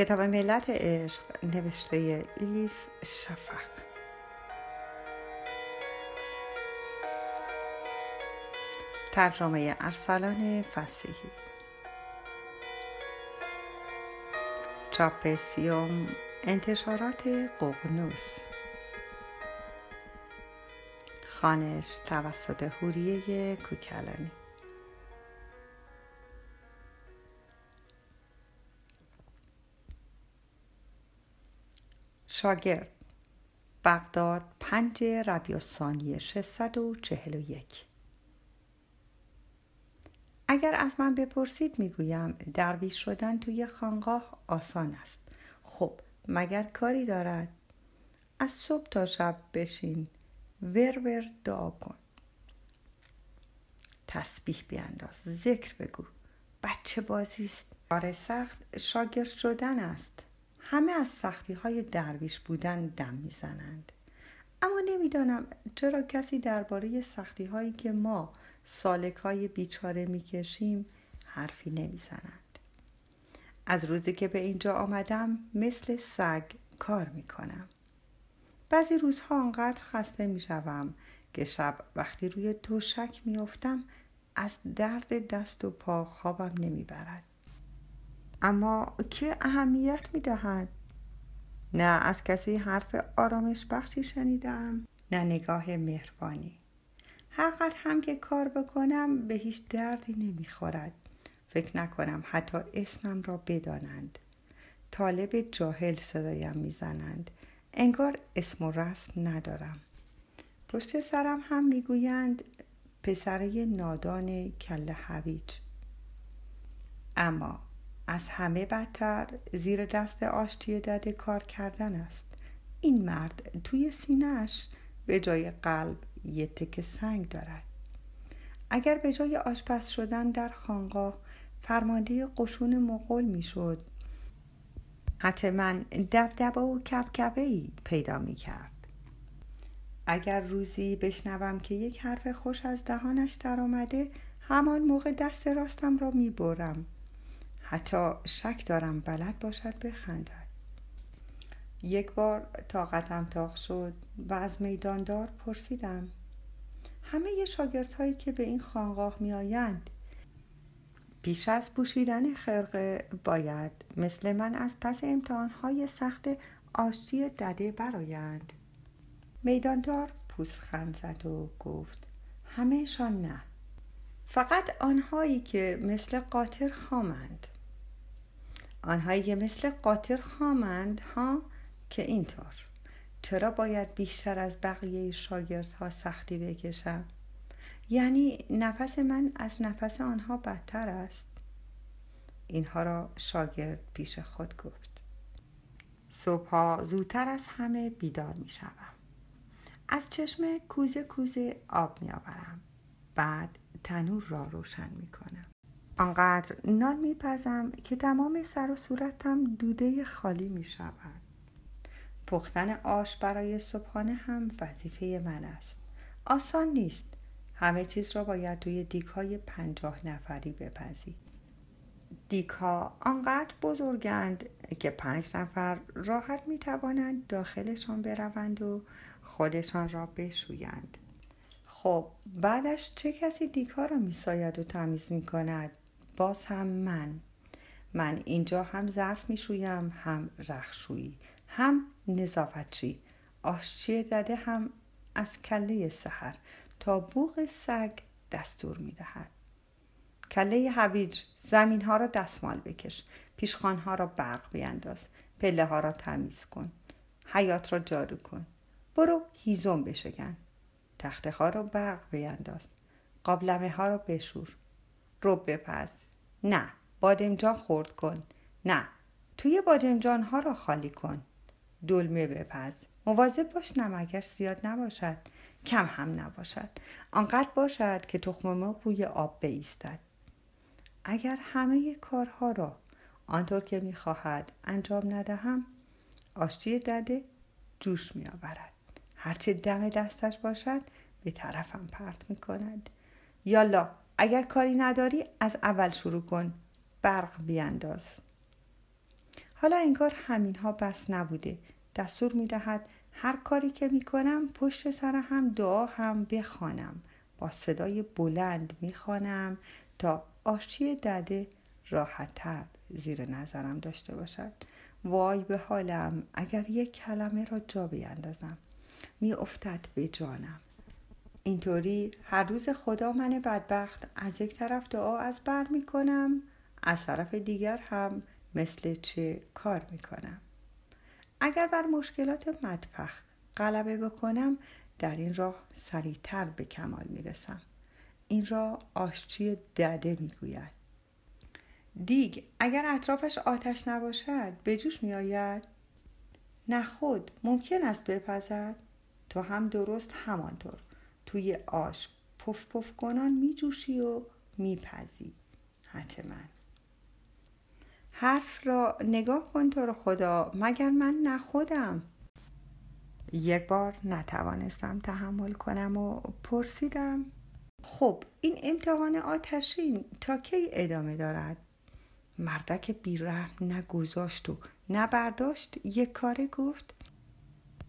کتاب ملت عشق نوشته ایلیف شفق. ترجمه ارسلان فسیحی. چاپ سیوم انتشارات ققنوس. خانش توسط هوریه کوکلانی. شاگرد بغداد پنج ربیع الثانی 641 اگر از من بپرسید می‌گویم درویش شدن توی خانقاه آسان است. خب مگر کاری دارد؟ از صبح تا شب بشین ور ور دعا کن. تسبیح بیانداز ذکر بگو. بچه بازی است. کار سخت شاگرد شدن است. همه از سختی های درویش بودن دم می‌زنند. اما نمی‌دانم چرا کسی درباره سختی هایی که ما سالک های بیچاره می‌کشیم حرفی نمی‌زنند از روزی که به اینجا آمدم مثل سگ کار می‌کنم. بعضی روزها آنقدر خسته می‌شوم که شب وقتی روی دوشک میافتم از درد دست و پا خوابم نمی‌برد. اما که اهمیت می‌دهد؟ نه از کسی حرف آرامش بخشی شنیدم نه نگاه مهربانی. هر قدر هم که کار بکنم به هیچ دردی نمی‌خورد. فکر نکنم حتی اسمم را بدانند. طالب جاهل صدایم می‌زنند. انگار اسم و رسم ندارم. پشت سرم هم می‌گویند پسره نادان کل هویج. اما از همه بدتر زیر دست آشتی داده کار کردن است این مرد توی سینهش به جای قلب یه تک سنگ دارد اگر به جای آشپز شدن در خانقاه فرمانده قشون مغول می‌شد حتما دبدبه و کبکبه ای پیدا می کرد. اگر روزی بشنوم که یک حرف خوش از دهانش در آمده همان موقع دست راستم را می برم. حتی شک دارم بلد باشد بخندد. یک بار طاقتم تاق شد و از میداندار پرسیدم همه شاگردهایی که به این خانقاه می آیند پیش از پوشیدن خرقه باید مثل من از پس امتحانهای سخت آشتی دده برایند میداندار پوسخند زد و گفت همهشان نه. فقط آنهایی که مثل قاطر خامند. آنهایی که مثل قاطر خامند ها که اینطور چرا باید بیشتر از بقیه شاگردها سختی بکشم یعنی نفس من از نفس آنها بدتر است اینها را شاگرد پیش خود گفت صبحها زودتر از همه بیدار می شوم. از چشم کوزه کوزه آب می آورم. بعد تنور را روشن می کنم. آنقدر نان میپزم که تمام سر و صورتم دوده خالی می شود. پختن آش برای صبحانه هم وظیفه من است. آسان نیست. همه چیز را باید توی دیک های پنجاه نفری بپزی. دیک ها آنقدر بزرگند که پنج نفر راحت می توانند داخلشان بروند و خودشان را بشویند. خب بعدش چه کسی دیک ها را می ساید و تمیز می کند؟ باز هم من. من اینجا هم ظرف می‌شویم هم رخشویی هم نظافتچی. آشچی دده هم از کله سحر تا بوغ سگ دستور می‌دهد. کله هویج زمین ها را دستمال بکش. پیشخان ها را برق بینداز. پله ها را تمیز کن. حیات را جارو کن. برو هیزم بشگن تخته ها را برق بینداز. قابلمه ها را بشور. رب بپز. نه بادمجان خورد کن نه توی بادمجان ها را خالی کن. دلمه بپز. مواظب باش نمکش زیاد نباشد. کم هم نباشد. آنقدر باشد که تخم مرغ روی آب بایستد. اگر همه کارها را آنطور که می‌خواهد انجام ندهم آشتی دده جوش میآورد. هرچه دم دستش باشد به طرفم پرت می‌کند. یالا اگر کاری نداری از اول شروع کن. برق بیانداز. حالا انگار همینها بس نبوده. دستور می دهد هر کاری که می کنم پشت سر هم دعا هم بخوانم. با صدای بلند می خوانم تا آشی دده راحتتر زیر نظرم داشته باشد. وای به حالم اگر یک کلمه را جا بیندازم می افتد به جانم. اینطوری هر روز خدا من بدبخت از یک طرف دعا از بر می کنم از طرف دیگر هم مثل چه کار می کنم اگر بر مشکلات مطبخ غلبه بکنم در این راه سریعتر به کمال می رسم این را آشچی دده می گوید دیگ اگر اطرافش آتش نباشد به جوش می آید نه خود ممکن است بپزد؟ تو هم درست همانطور توی آش. پف پف کنان می جوشی و میپزی. حتما حرف را نگاه کن تو رو خدا مگر من نه خودم. یک بار نتوانستم تحمل کنم و پرسیدم خب این امتحان آتشین تا کی ادامه دارد؟ مردک بیرحم نگذاشت و نبرداشت یک کاره گفت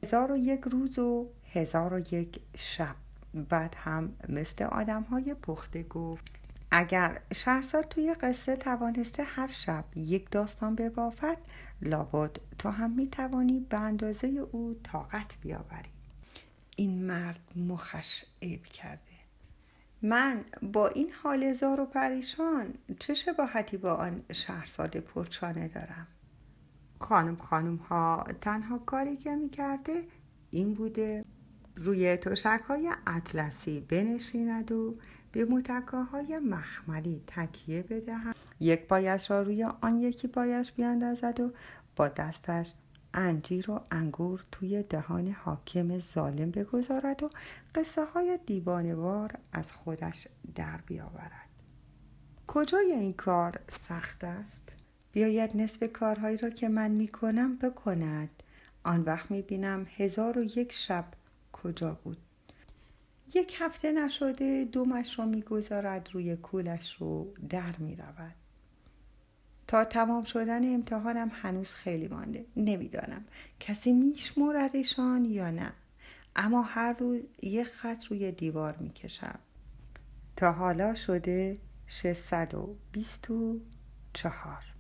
هزار و یک روز و هزار و یک شب. بعد هم مثل آدم های پخته گفت. اگر شهرزاد توی قصه توانسته هر شب یک داستان ببافد لابد تو هم می توانی به اندازه او طاقت بیاوری. این مرد مخش عیب کرده. من با این حال زار و پریشان چه شباهتی با آن شهرزاد پرچانه دارم؟ خانم خانم ها تنها کاری که می کرده این بوده. روی تشک های اطلسی بنشیند و به متکاهای مخملی تکیه بدهد یک بایش را روی آن یکی بایش بیاندازد و با دستش انجیر و انگور توی دهان حاکم ظالم بگذارد و قصه های دیوانوار از خودش در بیاورد. کجای این کار سخت است؟ بیاید نصف کارهایی را که من می کنم بکند. آن وقت می بینم هزار و یک شب کجا بود. یک هفته نشده دومش را می‌گذارد روی کولش رو در می رود. تا تمام شدن امتحانم هنوز خیلی مانده. نمی‌دانم کسی میشمردشان یا نه. اما هر روز یک خط روی دیوار می‌کشم. تا حالا شده 624